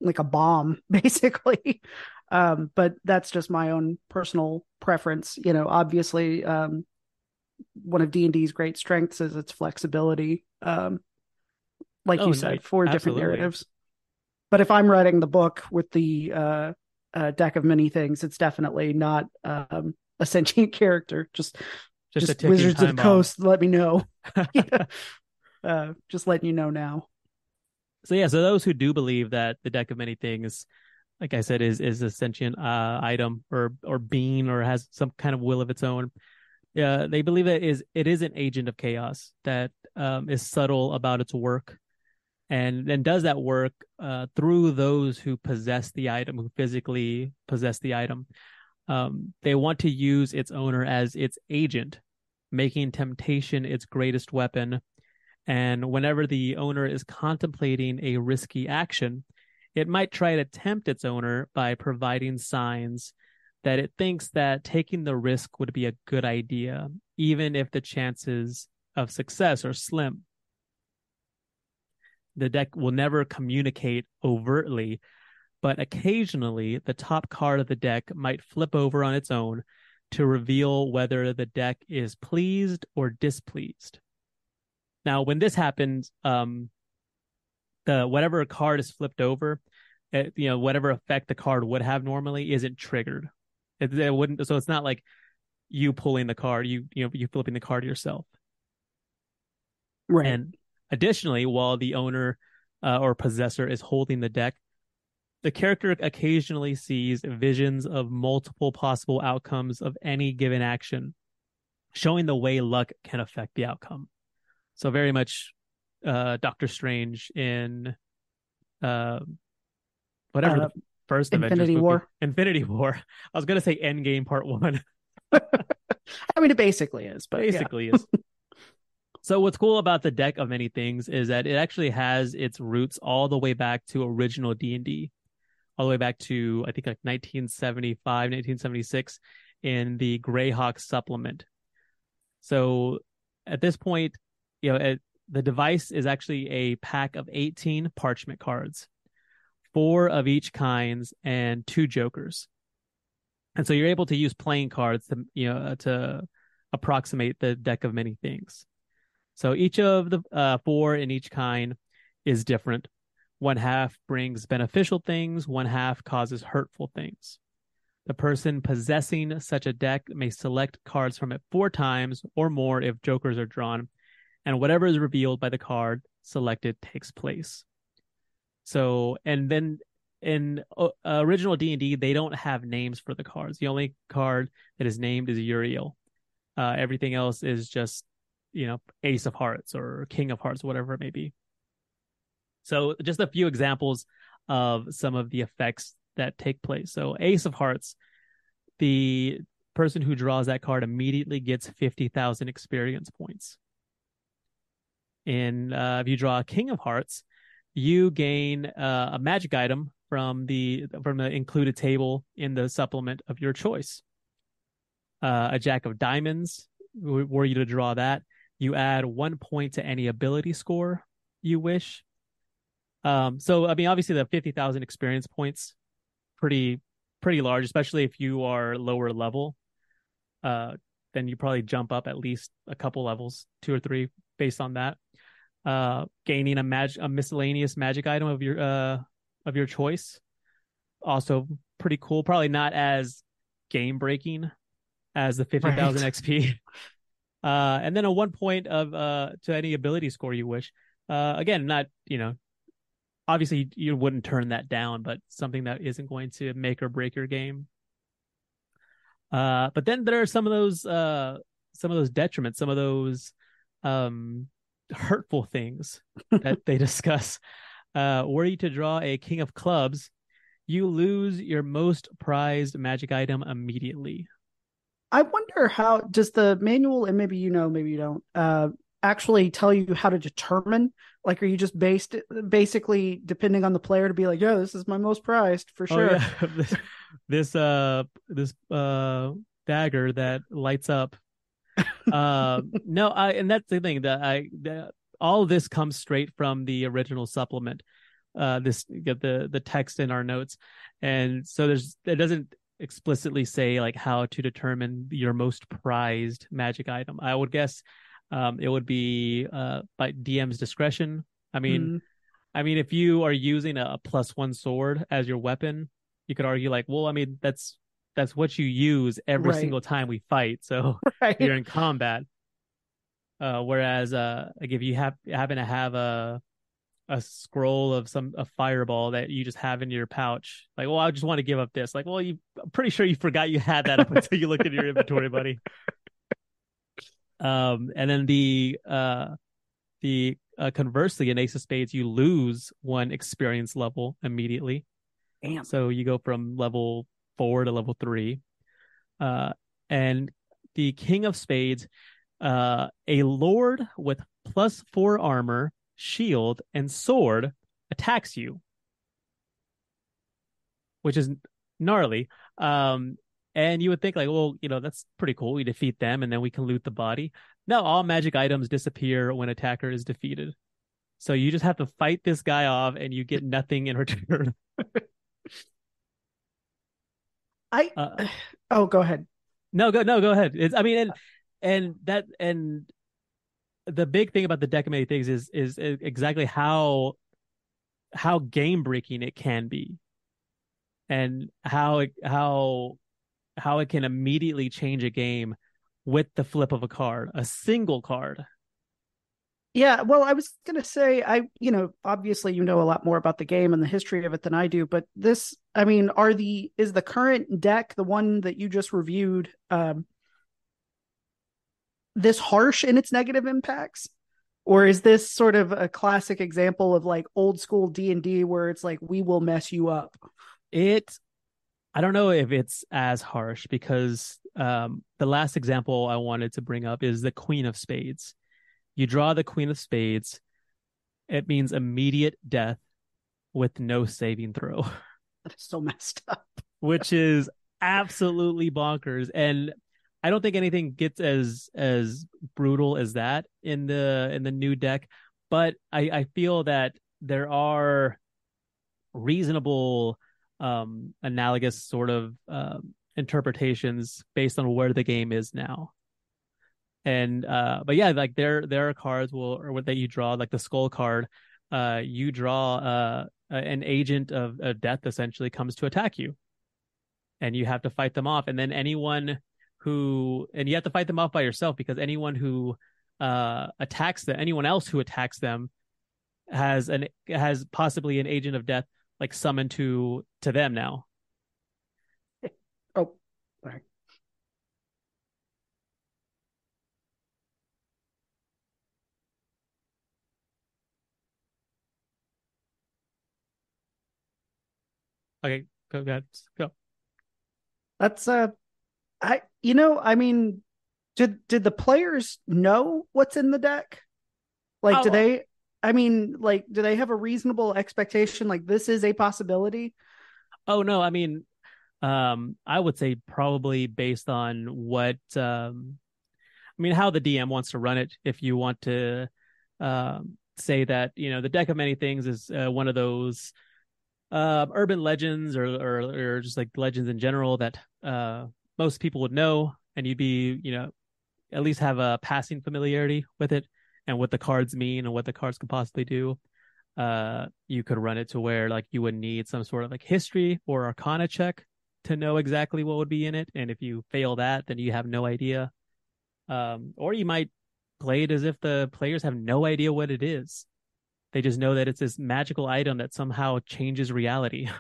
like a bomb, basically. Um, but that's just my own personal preference. You know, obviously, um, one of D and D's great strengths is its flexibility. Um, like Oh, you said, for different absolutely. narratives. But if I'm writing the book with the uh, uh, deck of many things, it's definitely not um, a sentient character. Just Just, just Wizards of the bomb. Coast, let me know. Uh, just letting you know now. So yeah, so those who do believe that the deck of many things, like I said, is is a sentient uh, item or or being or has some kind of will of its own. Yeah, they believe it is it is an agent of chaos that um, is subtle about its work, and then does that work uh, through those who possess the item, who physically possess the item. Um, they want to use its owner as its agent, making temptation its greatest weapon and whenever the owner is contemplating a risky action, it might try to tempt its owner by providing signs that it thinks that taking the risk would be a good idea, even if the chances of success are slim. The deck will never communicate overtly, but occasionally the top card of the deck might flip over on its own to reveal whether the deck is pleased or displeased. Now, when this happens, um, the whatever card is flipped over, it, you know, whatever effect the card would have normally isn't triggered. It, it wouldn't. So it's not like you pulling the card, you you know, you flipping the card yourself. Right. And additionally, while the owner uh, or possessor is holding the deck, the character occasionally sees visions of multiple possible outcomes of any given action, showing the way luck can affect the outcome. So very much uh, Doctor Strange in uh, whatever Uh, first Avengers Infinity movie- War. Infinity War. I was gonna say Endgame Part One. I mean, it basically is, but yeah. basically is. so what's cool about the deck of many things is that it actually has its roots all the way back to original D&D. All the way back to I think like 1975, 1976 in the Greyhawk supplement. So at this point, you know, it, the device is actually a pack of 18 parchment cards, four of each kinds and two jokers. And so you're able to use playing cards to, you know, to approximate the deck of many things. So each of the uh, four in each kind is different. One half brings beneficial things, one half causes hurtful things. The person possessing such a deck may select cards from it four times or more if jokers are drawn, and whatever is revealed by the card selected takes place. So, and then in uh, original D&D, they don't have names for the cards. The only card that is named is Euryale. Uh, everything else is just, you know, Ace of Hearts or King of Hearts, whatever it may be. So, just a few examples of some of the effects that take place. So, Ace of Hearts, the person who draws that card immediately gets 50,000 experience points. And uh, if you draw a King of Hearts, you gain uh, a magic item from the from the included table in the supplement of your choice. Uh, a Jack of Diamonds, were you to draw that, you add one point to any ability score you wish. Um, so I mean, obviously the fifty thousand experience points, pretty pretty large, especially if you are lower level. Uh, then you probably jump up at least a couple levels, two or three, based on that. Uh, gaining a mag a miscellaneous magic item of your uh of your choice, also pretty cool. Probably not as game breaking as the fifty thousand Right. XP. Uh, and then a one point of uh to any ability score you wish. Uh, again, not you know obviously you wouldn't turn that down, but something that isn't going to make or break your game. Uh, but then there are some of those uh, some of those detriments, some of those um, hurtful things that they discuss. Uh, were you to draw a king of clubs, you lose your most prized magic item immediately. I wonder how does the manual, and maybe you know, maybe you don't, uh, actually tell you how to determine? Like, are you just based basically depending on the player to be like, yeah, this is my most prized for sure. Oh, yeah. this, this uh this uh dagger that lights up. Uh, no, I and that's the thing that I that all this comes straight from the original supplement. Uh, this get the the text in our notes, and so there's it doesn't explicitly say like how to determine your most prized magic item. I would guess um, it would be uh, by DM's discretion. I mean, mm I mean, if you are using a, a plus one sword as your weapon, you could argue like, well, I mean, that's that's what you use every right. single time we fight. So right. you're in combat. Uh, whereas, uh, like if you have happen to have a a scroll of some a fireball that you just have in your pouch. Like, well, I just want to give up this. Like, well, you I'm pretty sure you forgot you had that up until you looked at your inventory, buddy. Um, and then the uh, the uh, conversely in Ace of Spades, you lose one experience level immediately. Damn. So you go from level four to level three. Uh, and the King of Spades, uh, a lord with plus four armor shield, and sword attacks you, which is gnarly. Um, and you would think like, well, you know, that's pretty cool. We defeat them, and then we can loot the body. No, all magic items disappear when attacker is defeated. So you just have to fight this guy off, and you get nothing in return. I uh, oh, go ahead. No, go no, go ahead. It's I mean, and and that and the big thing about the many things is is exactly how how game breaking it can be and how it how how it can immediately change a game with the flip of a card a single card yeah well i was going to say i you know obviously you know a lot more about the game and the history of it than i do but this i mean are the is the current deck the one that you just reviewed um this harsh in its negative impacts? Or is this sort of a classic example of like old school d&d where it's like we will mess you up it i don't know if it's as harsh because um, the last example i wanted to bring up is the queen of spades you draw the queen of spades. It means immediate death with no saving throw. That is so messed up. Which is absolutely bonkers. And I don't think anything gets as as brutal as that in the in the new deck, but I I feel that there are reasonable um analogous sort of um, interpretations based on where the game is now. And uh but yeah, like there there are cards will or what that you draw like the skull card uh you draw uh an agent of, of death essentially comes to attack you and you have to fight them off and then anyone who and you have to fight them off by yourself because anyone who uh, attacks them, anyone else who attacks them, has an has possibly an agent of death like summoned to to them now. Oh, sorry. Okay, go, go, go. That's uh I you know, I mean, did did the players know what's in the deck? Like, oh, do they? I mean, like, do they have a reasonable expectation? Like, this is a possibility. Oh no, I mean, um, I would say probably based on what, um, I mean, how the DM wants to run it. If you want to, um, say that you know the deck of many things is uh, one of those uh, urban legends or, or, or just like legends in general that uh, most people would know, and you'd be, you know, at least have a passing familiarity with it and what the cards mean and what the cards could possibly do. Uh, you could run it to where like you would need some sort of like history or arcana check to know exactly what would be in it. And if you fail that, then you have no idea. Um, or you might play it as if the players have no idea what it is. They just know that it's this magical item that somehow changes reality.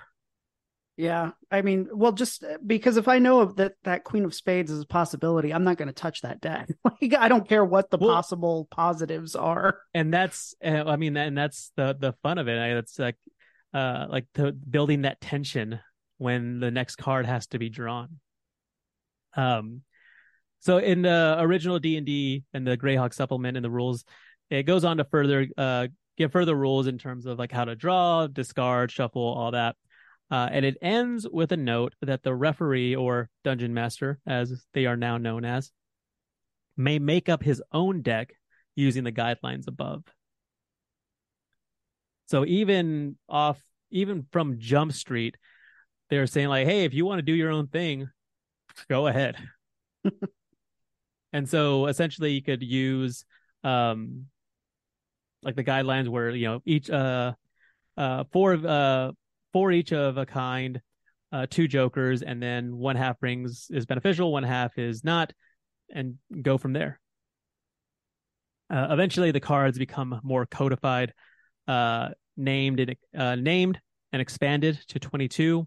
Yeah, I mean, well, just uh, because if I know that that Queen of Spades is a possibility, I'm not going to touch that deck. like, I don't care what the well, possible positives are. And that's, uh, I mean, and that's the the fun of it. It's like, uh, like the, building that tension when the next card has to be drawn. Um, so in the original D and D and the Greyhawk supplement and the rules, it goes on to further uh give further rules in terms of like how to draw, discard, shuffle, all that. Uh, and it ends with a note that the referee or dungeon master, as they are now known as, may make up his own deck using the guidelines above. So even off, even from Jump Street, they're saying like, "Hey, if you want to do your own thing, go ahead." and so essentially, you could use um, like the guidelines where you know each uh uh four of uh four each of a kind, uh, two jokers, and then one half brings is beneficial, one half is not, and go from there. Uh, eventually, the cards become more codified, uh, named and uh, named and expanded to 22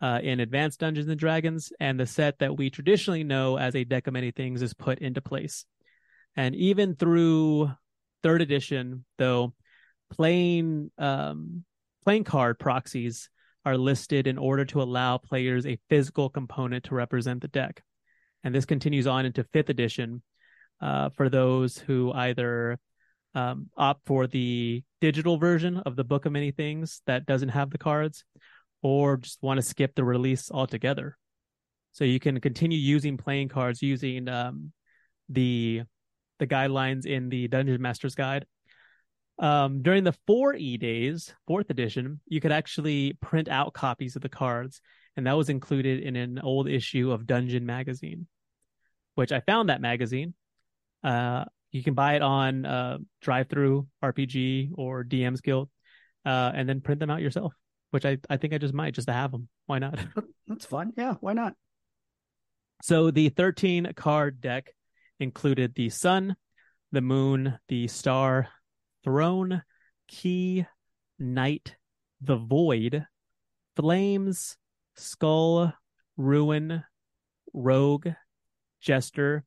uh, in Advanced Dungeons and Dragons, and the set that we traditionally know as a deck of many things is put into place. And even through third edition, though, playing um, playing card proxies are listed in order to allow players a physical component to represent the deck. And this continues on into fifth edition uh, for those who either um, opt for the digital version of the Book of Many Things that doesn't have the cards, or just want to skip the release altogether. So you can continue using playing cards using um, the the guidelines in the Dungeon Master's Guide um, during the 4E days, fourth edition, you could actually print out copies of the cards, and that was included in an old issue of Dungeon Magazine, which I found that magazine. Uh, you can buy it on uh, Drive-Through RPG or DM's Guild, uh, and then print them out yourself. Which I, I think I just might just to have them. Why not? That's fun. Yeah, why not? So the 13 card deck included the sun, the moon, the star, Throne, Key, Knight, The Void, Flames, Skull, Ruin, Rogue, Jester,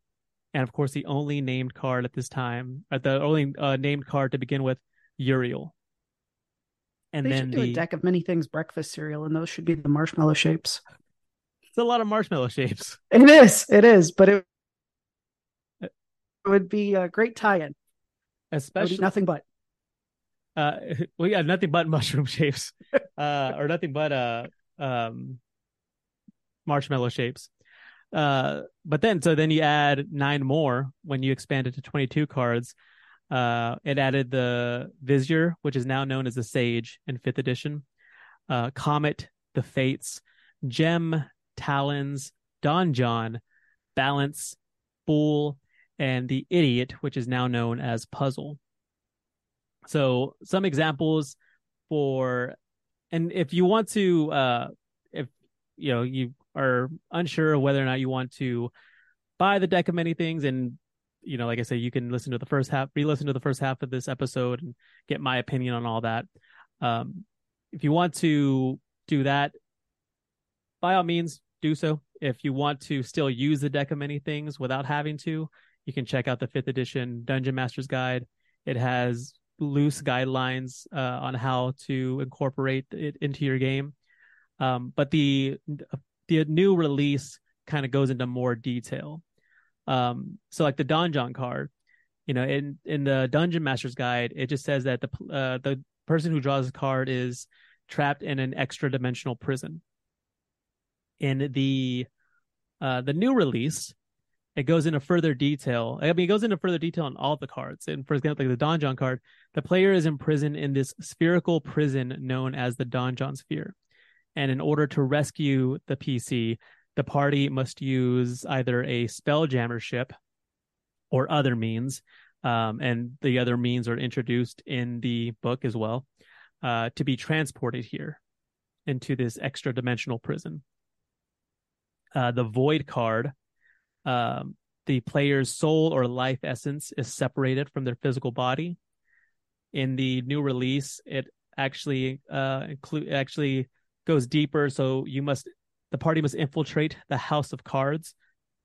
and of course the only named card at this time, at the only uh, named card to begin with, Euryale. And they then should do the, a deck of many things breakfast cereal, and those should be the marshmallow shapes. It's a lot of marshmallow shapes. It is, it is, but it would be a great tie-in especially nothing but. Uh, well, yeah, nothing but mushroom shapes, uh, or nothing but uh, um, marshmallow shapes. Uh, but then, so then you add nine more when you expand it to 22 cards. Uh, it added the Vizier, which is now known as the Sage in fifth edition, uh, Comet, the Fates, Gem, Talons, Donjon, Balance, Fool, and the idiot, which is now known as puzzle. So some examples for, and if you want to, uh, if you know you are unsure whether or not you want to buy the deck of many things, and you know, like I said, you can listen to the first half, re-listen to the first half of this episode, and get my opinion on all that. Um, if you want to do that, by all means, do so. If you want to still use the deck of many things without having to, you can check out the fifth edition Dungeon Master's Guide. It has loose guidelines uh, on how to incorporate it into your game. Um, but the the new release kind of goes into more detail. Um, so like the Donjon card, you know, in in the Dungeon Master's Guide, it just says that the uh, the person who draws the card is trapped in an extra dimensional prison. In the uh, the new release, it goes into further detail. I mean, it goes into further detail on all the cards. And for example, like the Donjon card, the player is imprisoned in this spherical prison known as the Donjon Sphere. And in order to rescue the PC, the party must use either a spelljammer ship or other means. Um, and the other means are introduced in the book as well uh, to be transported here into this extra dimensional prison. Uh, the Void card um, the player's soul or life essence is separated from their physical body. in the new release, it actually uh include actually goes deeper. So you must the party must infiltrate the House of Cards,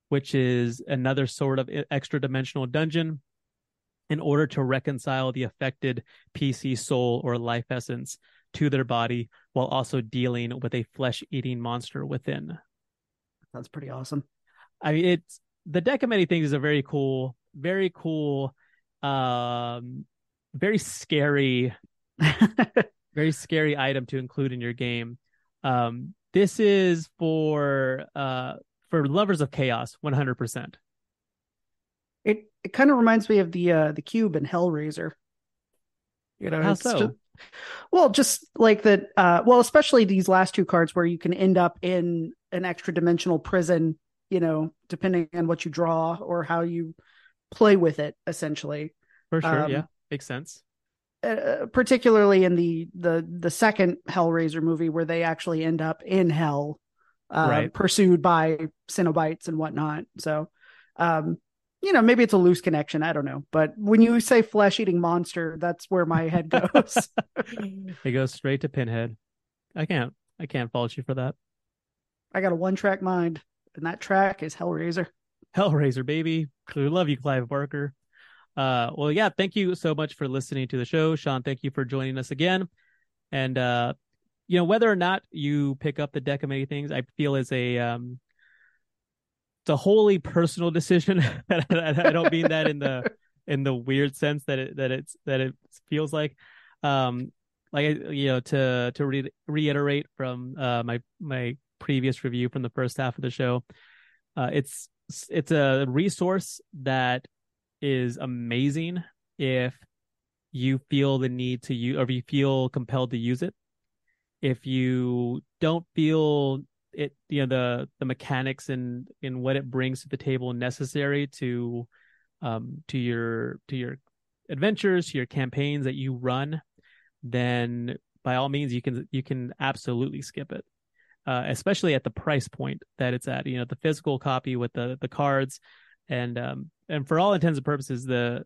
which is another sort of extra dimensional dungeon, in order to reconcile the affected PC soul or life essence to their body while also dealing with a flesh eating monster within. That's pretty awesome. I mean, it's the deck of many things is a very cool, very cool, um, very scary, very scary item to include in your game. Um, this is for uh for lovers of chaos, one hundred percent. It it kind of reminds me of the uh the cube in Hellraiser. You know, How so? just- well, just like that. Uh, well, especially these last two cards where you can end up in an extra dimensional prison. You know, depending on what you draw or how you play with it, essentially. For sure, Um, yeah, makes sense. uh, particularly in the the the second Hellraiser movie where they actually end up in hell, uh, Right. pursued by Cenobites and whatnot. So, um, you know, maybe it's a loose connection. I don't know, but when you say flesh eating monster, that's where my head goes. it goes straight to Pinhead. I can't, I can't fault you for that. I got a one track mind, and that track is Hellraiser. Hellraiser, baby. We love you, Clive Barker. Uh, well, yeah, thank you so much for listening to the show. Sean, thank you for joining us again. And, uh, you know, whether or not you pick up the deck of many things, I feel is a, um, it's a wholly personal decision. I don't mean that in the, in the weird sense that it, that it's, that it feels like, um, like, you know, to, to re- reiterate from, uh, my, my previous review from the first half of the show, uh, it's, it's a resource that is amazing if you feel the need to use or if you feel compelled to use it. If you don't feel it you know the the mechanics and and what it brings to the table necessary to um to your to your adventures to your campaigns that you run then by all means you can you can absolutely skip it uh, especially at the price point that it's at. You know, the physical copy with the the cards, and um, and for all intents and purposes, the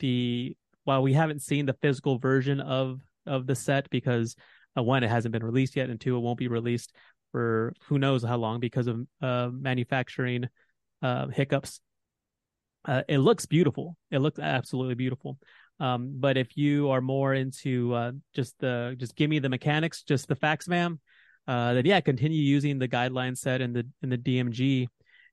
the while we haven't seen the physical version of of the set because uh, one, it hasn't been released yet, and two, it won't be released for who knows how long because of uh, manufacturing uh, hiccups. Uh, it looks beautiful. It looks absolutely beautiful. Um, but if you are more into just the just give me the mechanics, just the facts, ma'am, uh, then yeah, continue using the guideline set in the in the DMG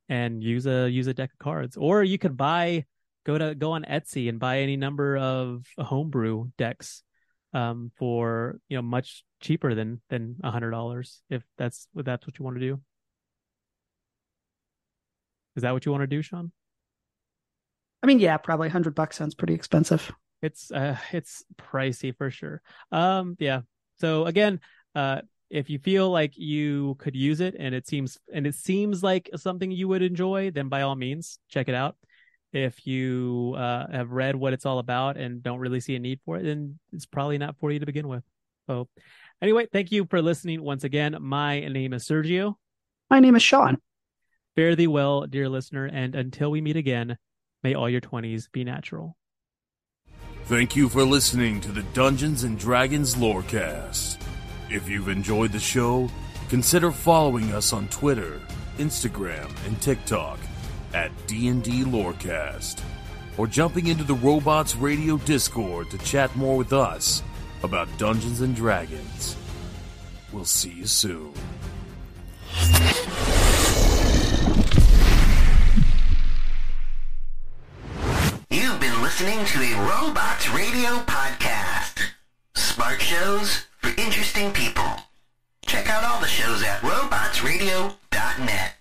and use a use a deck of cards. Or you could buy go to go on Etsy and buy any number of homebrew decks um, for you know much cheaper than than a hundred dollars if that's if that's what you want to do. Is that what you want to do, Sean? I mean, yeah, probably hundred bucks sounds pretty expensive. It's uh it's pricey for sure. Um yeah. So again, uh if you feel like you could use it and it seems and it seems like something you would enjoy, then by all means check it out. If you uh have read what it's all about and don't really see a need for it, then it's probably not for you to begin with. So anyway, thank you for listening once again. My name is Sergio. My name is Sean. Fare thee well, dear listener, and until we meet again, may all your twenties be natural. Thank you for listening to the Dungeons and Dragons Lorecast. If you've enjoyed the show, consider following us on Twitter, Instagram, and TikTok at D&D Lorecast, or jumping into the Robots Radio Discord to chat more with us about Dungeons and Dragons. We'll see you soon. You've been listening to a Robots Radio podcast. Smart shows for interesting people. Check out all the shows at robotsradio.net.